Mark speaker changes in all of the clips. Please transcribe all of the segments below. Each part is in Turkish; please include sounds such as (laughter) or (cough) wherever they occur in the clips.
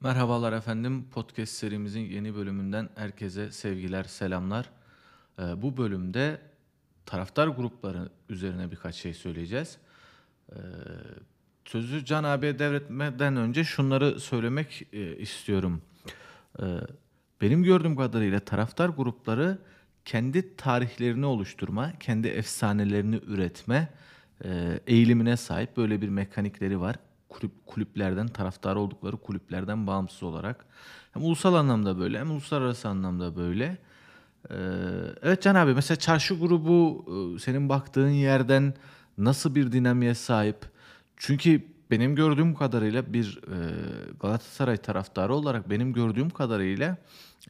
Speaker 1: Merhabalar efendim. Podcast serimizin yeni bölümünden herkese sevgiler, selamlar. Ee, bu bölümde taraftar grupları üzerine birkaç şey söyleyeceğiz. Ee, sözü Can abiye devretmeden önce şunları söylemek e, istiyorum. Ee, benim gördüğüm kadarıyla taraftar grupları kendi tarihlerini oluşturma, kendi efsanelerini üretme e, eğilimine sahip böyle bir mekanikleri var kulüp, kulüplerden, taraftar oldukları kulüplerden bağımsız olarak. Hem ulusal anlamda böyle hem uluslararası anlamda böyle. Ee, evet Can abi mesela çarşı grubu e, senin baktığın yerden nasıl bir dinamiğe sahip? Çünkü benim gördüğüm kadarıyla bir e, Galatasaray taraftarı olarak benim gördüğüm kadarıyla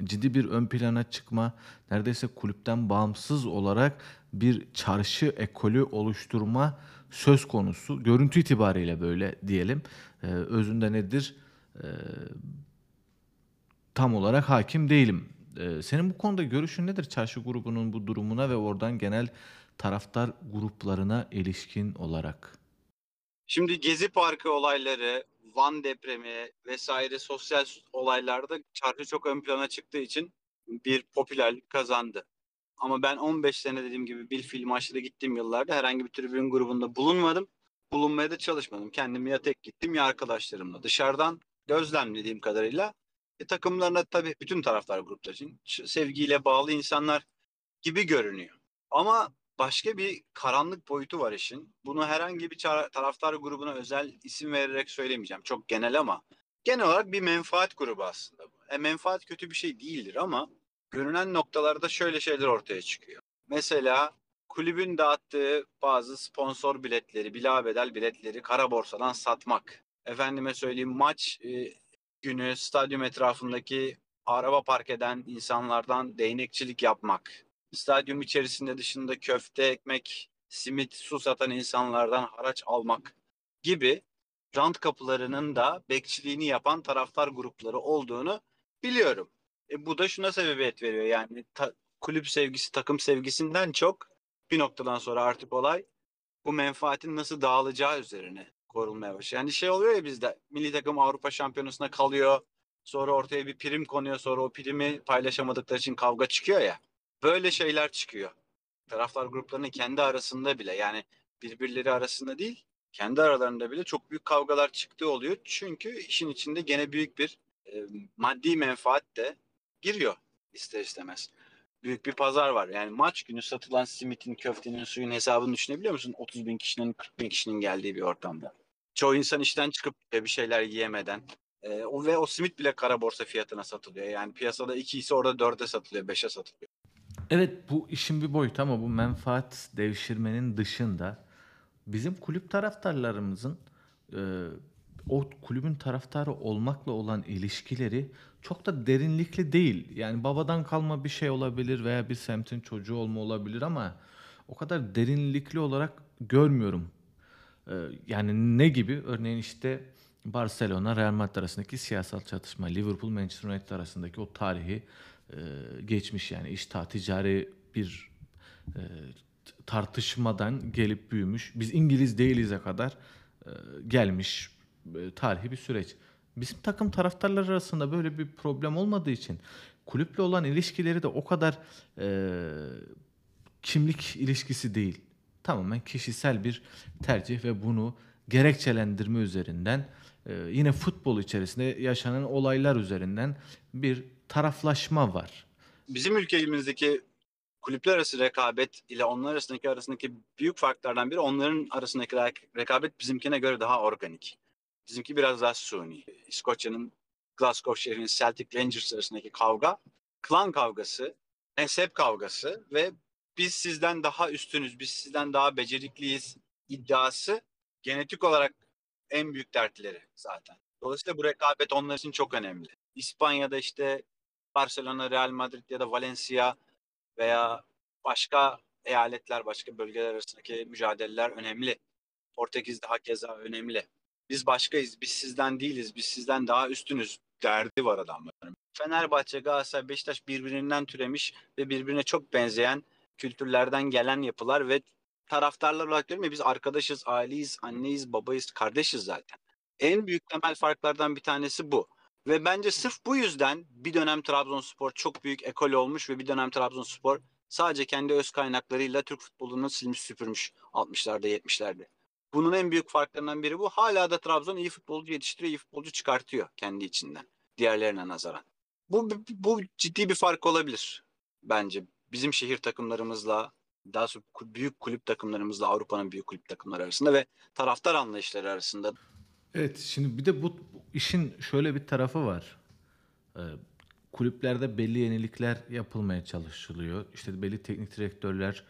Speaker 1: ciddi bir ön plana çıkma, neredeyse kulüpten bağımsız olarak bir çarşı ekolü oluşturma söz konusu. Görüntü itibariyle böyle diyelim. E, özünde nedir? E, tam olarak hakim değilim. E, senin bu konuda görüşün nedir çarşı grubunun bu durumuna ve oradan genel taraftar gruplarına ilişkin olarak?
Speaker 2: Şimdi Gezi Parkı olayları, Van depremi vesaire sosyal olaylarda çarşı çok ön plana çıktığı için bir popülerlik kazandı. Ama ben 15 sene dediğim gibi bir film maçlara gittiğim yıllarda herhangi bir tribün grubunda bulunmadım. Bulunmaya da çalışmadım. Kendim ya tek gittim ya arkadaşlarımla. Dışarıdan gözlemlediğim kadarıyla e, takımlarına tabii bütün taraftar grupları için sevgiyle bağlı insanlar gibi görünüyor. Ama başka bir karanlık boyutu var işin. Bunu herhangi bir taraftar grubuna özel isim vererek söylemeyeceğim. Çok genel ama genel olarak bir menfaat grubu aslında bu. E, menfaat kötü bir şey değildir ama görünen noktalarda şöyle şeyler ortaya çıkıyor. Mesela kulübün dağıttığı bazı sponsor biletleri, bilabedel biletleri kara borsadan satmak. Efendime söyleyeyim maç e, günü stadyum etrafındaki araba park eden insanlardan değnekçilik yapmak. Stadyum içerisinde dışında köfte, ekmek, simit, su satan insanlardan haraç almak gibi rant kapılarının da bekçiliğini yapan taraftar grupları olduğunu biliyorum. E, bu da şuna sebebiyet veriyor yani ta, kulüp sevgisi, takım sevgisinden çok bir noktadan sonra artık olay bu menfaatin nasıl dağılacağı üzerine korulmaya başlıyor. Yani şey oluyor ya bizde milli takım Avrupa Şampiyonası'na kalıyor. Sonra ortaya bir prim konuyor. Sonra o primi paylaşamadıkları için kavga çıkıyor ya. Böyle şeyler çıkıyor. Taraftar gruplarının kendi arasında bile yani birbirleri arasında değil kendi aralarında bile çok büyük kavgalar çıktığı oluyor. Çünkü işin içinde gene büyük bir e, maddi menfaat de giriyor ister istemez. Büyük bir pazar var. Yani maç günü satılan simitin, köftenin, suyun hesabını düşünebiliyor musun? 30 bin kişinin, 40 bin kişinin geldiği bir ortamda. Çoğu insan işten çıkıp bir şeyler yiyemeden e, o ve o simit bile kara borsa fiyatına satılıyor. Yani piyasada 2 ise orada 4'e satılıyor, 5'e satılıyor.
Speaker 1: Evet bu işin bir boyutu ama bu menfaat devşirmenin dışında bizim kulüp taraftarlarımızın e, o kulübün taraftarı olmakla olan ilişkileri çok da derinlikli değil. Yani babadan kalma bir şey olabilir veya bir semtin çocuğu olma olabilir ama o kadar derinlikli olarak görmüyorum. Ee, yani ne gibi? Örneğin işte Barcelona Real Madrid arasındaki siyasal çatışma, Liverpool Manchester United arasındaki o tarihi e, geçmiş yani iştah ticari bir e, tartışmadan gelip büyümüş. Biz İngiliz değiliz'e kadar e, gelmiş tarihi bir süreç. Bizim takım taraftarlar arasında böyle bir problem olmadığı için kulüple olan ilişkileri de o kadar e, kimlik ilişkisi değil. Tamamen kişisel bir tercih ve bunu gerekçelendirme üzerinden e, yine futbol içerisinde yaşanan olaylar üzerinden bir taraflaşma var.
Speaker 2: Bizim ülkemizdeki kulüpler arası rekabet ile onlar arasındaki arasındaki büyük farklardan biri onların arasındaki rekabet bizimkine göre daha organik. Bizimki biraz daha suni. İskoçya'nın Glasgow şehrinin Celtic Rangers arasındaki kavga, klan kavgası, mezhep kavgası ve biz sizden daha üstünüz, biz sizden daha becerikliyiz iddiası genetik olarak en büyük dertleri zaten. Dolayısıyla bu rekabet onlar için çok önemli. İspanya'da işte Barcelona, Real Madrid ya da Valencia veya başka eyaletler, başka bölgeler arasındaki mücadeleler önemli. Portekiz'de hakeza önemli. Biz başkayız, biz sizden değiliz, biz sizden daha üstünüz derdi var adamların. Fenerbahçe, Galatasaray, Beşiktaş birbirinden türemiş ve birbirine çok benzeyen kültürlerden gelen yapılar ve taraftarlar olarak diyorum ya biz arkadaşız, aileyiz, anneyiz, babayız, kardeşiz zaten. En büyük temel farklardan bir tanesi bu. Ve bence sırf bu yüzden bir dönem Trabzonspor çok büyük ekol olmuş ve bir dönem Trabzonspor sadece kendi öz kaynaklarıyla Türk futbolunu silmiş süpürmüş 60'larda 70'lerde. Bunun en büyük farklarından biri bu. Hala da Trabzon iyi futbolcu yetiştiriyor, iyi futbolcu çıkartıyor kendi içinden diğerlerine nazaran. Bu, bu ciddi bir fark olabilir bence. Bizim şehir takımlarımızla, daha doğrusu büyük kulüp takımlarımızla Avrupa'nın büyük kulüp takımları arasında ve taraftar anlayışları arasında.
Speaker 1: Evet şimdi bir de bu işin şöyle bir tarafı var. Ee, kulüplerde belli yenilikler yapılmaya çalışılıyor. İşte belli teknik direktörler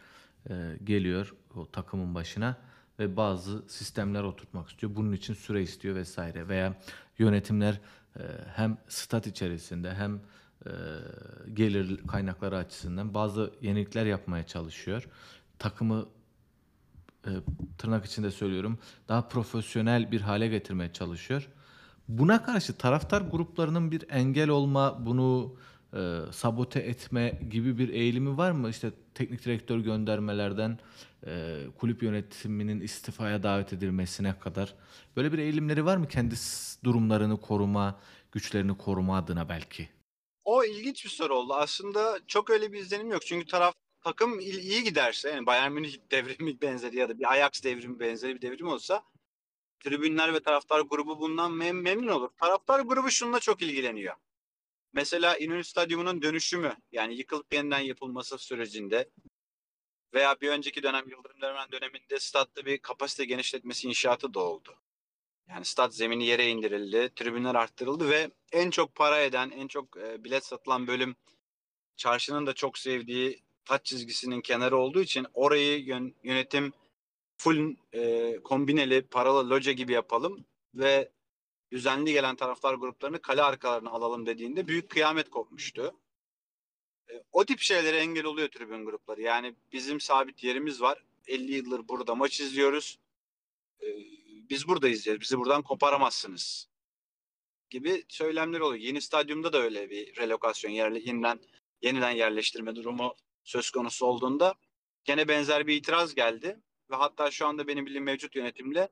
Speaker 1: e, geliyor o takımın başına ve bazı sistemler oturtmak istiyor. Bunun için süre istiyor vesaire veya yönetimler e, hem stat içerisinde hem e, gelir kaynakları açısından bazı yenilikler yapmaya çalışıyor. Takımı e, tırnak içinde söylüyorum daha profesyonel bir hale getirmeye çalışıyor. Buna karşı taraftar gruplarının bir engel olma, bunu e, sabote etme gibi bir eğilimi var mı? İşte teknik direktör göndermelerden e, kulüp yönetiminin istifaya davet edilmesine kadar böyle bir eğilimleri var mı? Kendi durumlarını koruma, güçlerini koruma adına belki.
Speaker 2: O ilginç bir soru oldu. Aslında çok öyle bir izlenim yok. Çünkü taraf takım iyi giderse yani Bayern Münih (laughs) devrimi benzeri ya da bir Ajax devrimi benzeri bir devrim olsa tribünler ve taraftar grubu bundan mem- memnun olur. Taraftar grubu şununla çok ilgileniyor. Mesela İnönü Stadyumu'nun dönüşümü yani yıkılıp yeniden yapılması sürecinde veya bir önceki dönem Yıldırım Demirören döneminde statta bir kapasite genişletmesi inşaatı da oldu. Yani stat zemini yere indirildi, tribünler arttırıldı ve en çok para eden, en çok e, bilet satılan bölüm çarşının da çok sevdiği taç çizgisinin kenarı olduğu için orayı yön- yönetim full e, kombineli paralı loca gibi yapalım ve düzenli gelen taraftar gruplarını kale arkalarına alalım dediğinde büyük kıyamet kopmuştu. E, o tip şeylere engel oluyor tribün grupları. Yani bizim sabit yerimiz var. 50 yıldır burada maç izliyoruz. E, biz buradayız ya. Bizi buradan koparamazsınız gibi söylemler oluyor. Yeni stadyumda da öyle bir relokasyon, yerle, yeniden, yeniden yerleştirme durumu söz konusu olduğunda gene benzer bir itiraz geldi. Ve hatta şu anda benim bildiğim mevcut yönetimle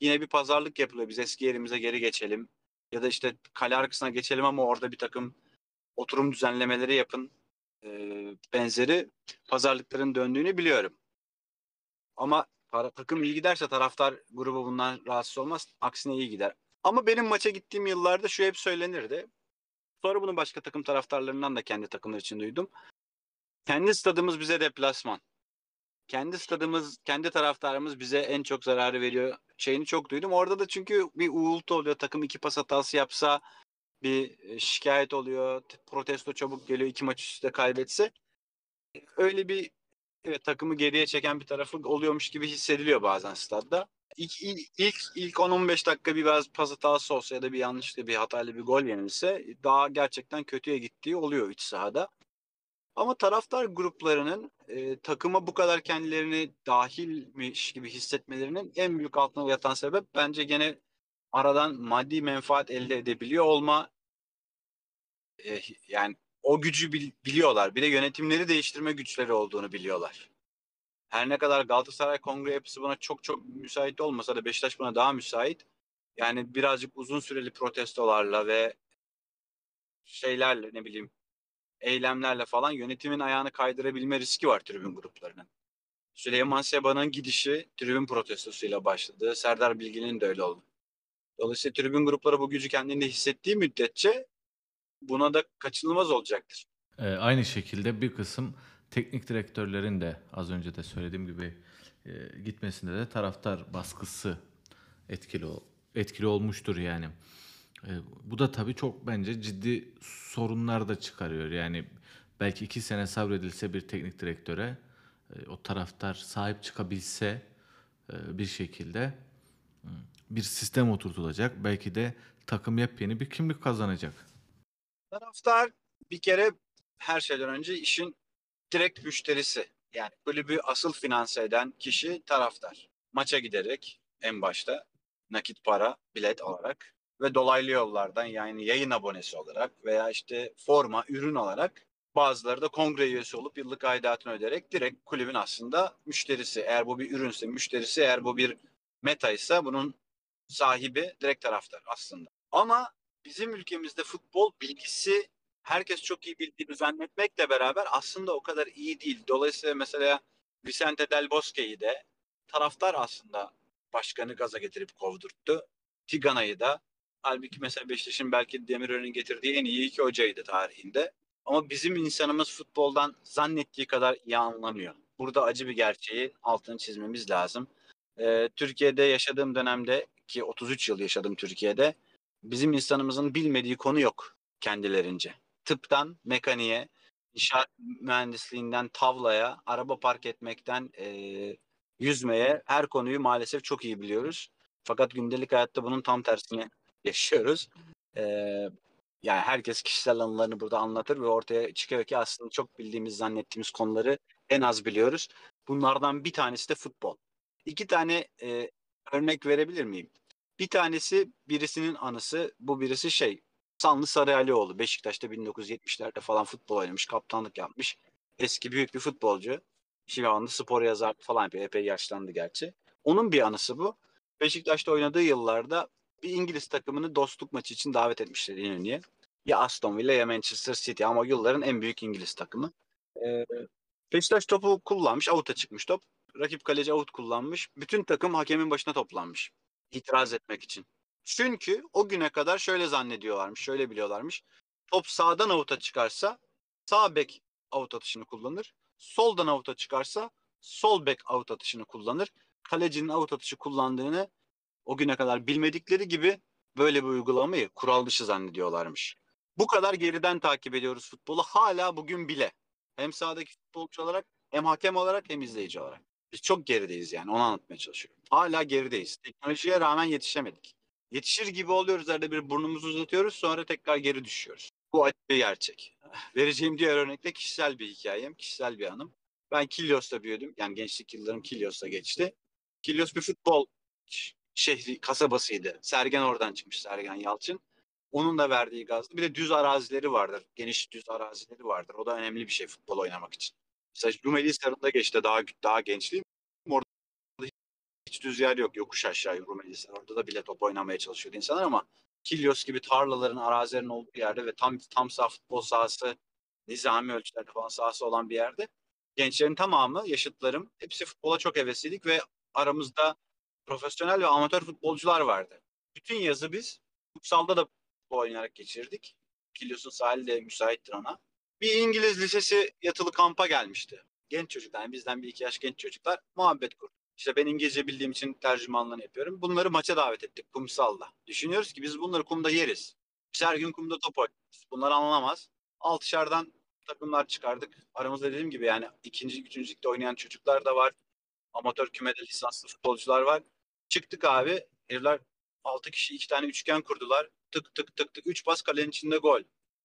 Speaker 2: yine bir pazarlık yapılıyor. Biz eski yerimize geri geçelim. Ya da işte kale arkasına geçelim ama orada bir takım oturum düzenlemeleri yapın. Ee, benzeri pazarlıkların döndüğünü biliyorum. Ama para, takım iyi giderse taraftar grubu bundan rahatsız olmaz. Aksine iyi gider. Ama benim maça gittiğim yıllarda şu hep söylenirdi. Sonra bunu başka takım taraftarlarından da kendi takımlar için duydum. Kendi stadımız bize deplasman. Kendi stadımız, kendi taraftarımız bize en çok zararı veriyor şeyini çok duydum. Orada da çünkü bir uğultu oluyor. Takım iki pas hatası yapsa bir e, şikayet oluyor. Protesto çabuk geliyor. iki maç üst üste kaybetse. Öyle bir evet, takımı geriye çeken bir tarafı oluyormuş gibi hissediliyor bazen stadda. İlk, ilk, ilk, ilk 10-15 dakika bir biraz pas hatası olsa ya da bir yanlışlıkla bir hatayla bir gol yenilse daha gerçekten kötüye gittiği oluyor iç sahada. Ama taraftar gruplarının e, takıma bu kadar kendilerini dahilmiş gibi hissetmelerinin en büyük altına yatan sebep bence gene aradan maddi menfaat elde edebiliyor olma e, yani o gücü bil- biliyorlar. Bir de yönetimleri değiştirme güçleri olduğunu biliyorlar. Her ne kadar Galatasaray kongre yapısı buna çok çok müsait olmasa da Beşiktaş buna daha müsait. Yani birazcık uzun süreli protestolarla ve şeylerle ne bileyim eylemlerle falan yönetimin ayağını kaydırabilme riski var tribün gruplarının. Süleyman Seba'nın gidişi tribün protestosuyla başladı. Serdar Bilgin'in de öyle oldu. Dolayısıyla tribün grupları bu gücü kendinde hissettiği müddetçe buna da kaçınılmaz olacaktır.
Speaker 1: Ee, aynı şekilde bir kısım teknik direktörlerin de az önce de söylediğim gibi e, gitmesinde de taraftar baskısı etkili etkili olmuştur yani. E, bu da tabii çok bence ciddi sorunlar da çıkarıyor. Yani belki iki sene sabredilse bir teknik direktöre e, o taraftar sahip çıkabilse e, bir şekilde bir sistem oturtulacak. Belki de takım yepyeni bir kimlik kazanacak.
Speaker 2: Taraftar bir kere her şeyden önce işin direkt müşterisi. Yani kulübü asıl finanse eden kişi taraftar. Maça giderek en başta nakit para, bilet olarak ve dolaylı yollardan yani yayın abonesi olarak veya işte forma, ürün olarak bazıları da kongre üyesi olup yıllık aidatını öderek direkt kulübün aslında müşterisi. Eğer bu bir ürünse müşterisi, eğer bu bir meta ise bunun sahibi direkt taraftar aslında. Ama bizim ülkemizde futbol bilgisi herkes çok iyi bildiğini zannetmekle beraber aslında o kadar iyi değil. Dolayısıyla mesela Vicente Del Bosque'yi de taraftar aslında başkanı gaza getirip kovdurttu. Tigana'yı da halbuki mesela Beşiktaş'ın belki Demirören'in getirdiği en iyi iki hocaydı tarihinde. Ama bizim insanımız futboldan zannettiği kadar iyi anlamıyor. Burada acı bir gerçeği altını çizmemiz lazım. Ee, Türkiye'de yaşadığım dönemde ki 33 yıl yaşadım Türkiye'de bizim insanımızın bilmediği konu yok kendilerince. Tıptan mekaniğe, inşaat mühendisliğinden tavlaya, araba park etmekten e, yüzmeye her konuyu maalesef çok iyi biliyoruz. Fakat gündelik hayatta bunun tam tersini yaşıyoruz. E, yani herkes kişisel anılarını burada anlatır ve ortaya çıkıyor ki aslında çok bildiğimiz zannettiğimiz konuları en az biliyoruz. Bunlardan bir tanesi de futbol. İki tane e, örnek verebilir miyim? Bir tanesi birisinin anısı. Bu birisi şey Sanlı Sarıyalioğlu. Beşiktaş'ta 1970'lerde falan futbol oynamış. Kaptanlık yapmış. Eski büyük bir futbolcu. Şimdi anda spor yazar falan yapıyor. Epey yaşlandı gerçi. Onun bir anısı bu. Beşiktaş'ta oynadığı yıllarda bir İngiliz takımını dostluk maçı için davet etmişler İnönü'ye. Ya Aston Villa ya Manchester City ama yılların en büyük İngiliz takımı. Ee, Beşiktaş topu kullanmış. Avuta çıkmış top. Rakip kaleci avut kullanmış. Bütün takım hakemin başına toplanmış. İtiraz etmek için. Çünkü o güne kadar şöyle zannediyorlarmış, şöyle biliyorlarmış. Top sağdan avuta çıkarsa sağ bek avut atışını kullanır. Soldan avuta çıkarsa sol bek avut atışını kullanır. Kalecinin avut atışı kullandığını o güne kadar bilmedikleri gibi böyle bir uygulamayı kural dışı zannediyorlarmış. Bu kadar geriden takip ediyoruz futbolu hala bugün bile. Hem sahadaki futbolcu olarak hem hakem olarak hem izleyici olarak. Biz çok gerideyiz yani onu anlatmaya çalışıyorum. Hala gerideyiz. Teknolojiye rağmen yetişemedik. Yetişir gibi oluyoruz arada bir burnumuzu uzatıyoruz sonra tekrar geri düşüyoruz. Bu acı bir gerçek. (laughs) Vereceğim diğer örnek de kişisel bir hikayem, kişisel bir anım. Ben Kilyos'ta büyüdüm. Yani gençlik yıllarım Kilyos'ta geçti. Kilyos bir futbol şehri, kasabasıydı. Sergen oradan çıkmış, Sergen Yalçın. Onun da verdiği gazdı. Bir de düz arazileri vardır. Geniş düz arazileri vardır. O da önemli bir şey futbol oynamak için. Mesela Rumeli Hisarı'nda geçti daha daha gençliğim. Orada hiç düz yer yok. Yokuş aşağı Rumeli Hisarı. Orada da bile top oynamaya çalışıyordu insanlar ama Kilyos gibi tarlaların, arazilerin olduğu yerde ve tam tam sağ futbol sahası, nizami ölçülerde falan sahası olan bir yerde gençlerin tamamı, yaşıtlarım hepsi futbola çok hevesliydik ve aramızda profesyonel ve amatör futbolcular vardı. Bütün yazı biz Kutsal'da da futbol oynayarak geçirdik. Kilyos'un sahili de müsaittir ona. Bir İngiliz lisesi yatılı kampa gelmişti. Genç çocuklar, yani bizden bir iki yaş genç çocuklar muhabbet kurdu. İşte ben İngilizce bildiğim için tercümanlığını yapıyorum. Bunları maça davet ettik kumsalda. Düşünüyoruz ki biz bunları kumda yeriz. Biz her gün kumda top oynarız. Bunlar anlamaz. Altışardan takımlar çıkardık. Aramızda dediğim gibi yani ikinci, üçüncü ligde oynayan çocuklar da var. Amatör kümede lisanslı futbolcular var. Çıktık abi. Herifler 6 kişi iki tane üçgen kurdular. Tık tık tık tık. 3 pas kalenin içinde gol.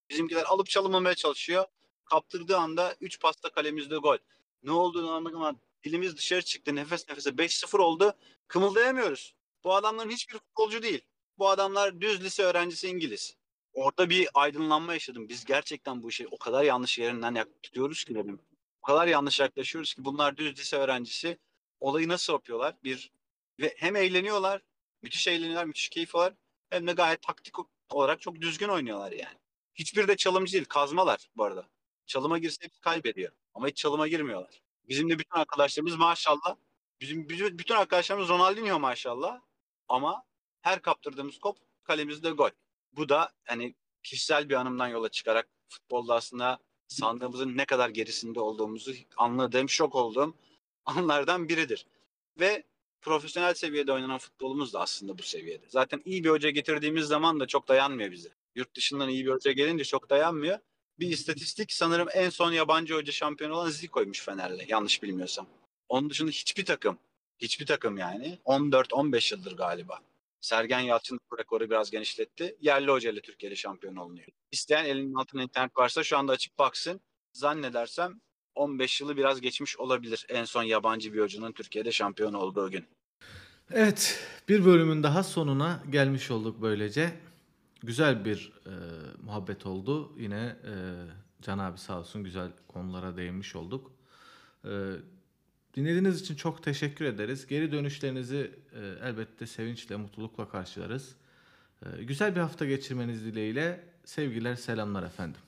Speaker 2: Bizimkiler alıp çalınmamaya çalışıyor. Kaptırdığı anda 3 pasta kalemizde gol. Ne olduğunu anlamadım ama dilimiz dışarı çıktı. Nefes nefese 5-0 oldu. Kımıldayamıyoruz. Bu adamların hiçbir futbolcu değil. Bu adamlar düz lise öğrencisi İngiliz. Orada bir aydınlanma yaşadım. Biz gerçekten bu işi o kadar yanlış yerinden tutuyoruz ki dedim. O kadar yanlış yaklaşıyoruz ki bunlar düz lise öğrencisi. Olayı nasıl yapıyorlar? Bir ve hem eğleniyorlar, müthiş eğleniyorlar, müthiş keyif var. Hem de gayet taktik olarak çok düzgün oynuyorlar yani. Hiçbir de çalımcı değil. Kazmalar bu arada. Çalıma girse hepsi kaybediyor. Ama hiç çalıma girmiyorlar. Bizim de bütün arkadaşlarımız maşallah. Bizim, bizim bütün arkadaşlarımız Ronaldinho maşallah. Ama her kaptırdığımız kop kalemizde gol. Bu da hani kişisel bir anımdan yola çıkarak futbolda aslında sandığımızın ne kadar gerisinde olduğumuzu anladığım, şok olduğum anlardan biridir. Ve profesyonel seviyede oynanan futbolumuz da aslında bu seviyede. Zaten iyi bir hoca getirdiğimiz zaman da çok dayanmıyor bize. Yurt dışından iyi bir hoca gelince çok dayanmıyor. Bir istatistik sanırım en son yabancı hoca şampiyon olan Zico'ymuş Fener'le yanlış bilmiyorsam. Onun dışında hiçbir takım, hiçbir takım yani 14-15 yıldır galiba. Sergen Yalçın bu rekoru biraz genişletti. Yerli hoca ile Türkiye'de şampiyon olunuyor. İsteyen elinin altında internet varsa şu anda açıp baksın. Zannedersem 15 yılı biraz geçmiş olabilir en son yabancı bir hocanın Türkiye'de şampiyon olduğu gün.
Speaker 1: Evet, bir bölümün daha sonuna gelmiş olduk böylece. Güzel bir e, muhabbet oldu. Yine e, Can abi sağ olsun güzel konulara değinmiş olduk. E, dinlediğiniz için çok teşekkür ederiz. Geri dönüşlerinizi e, elbette sevinçle, mutlulukla karşılarız. Ee, güzel bir hafta geçirmeniz dileğiyle sevgiler, selamlar efendim.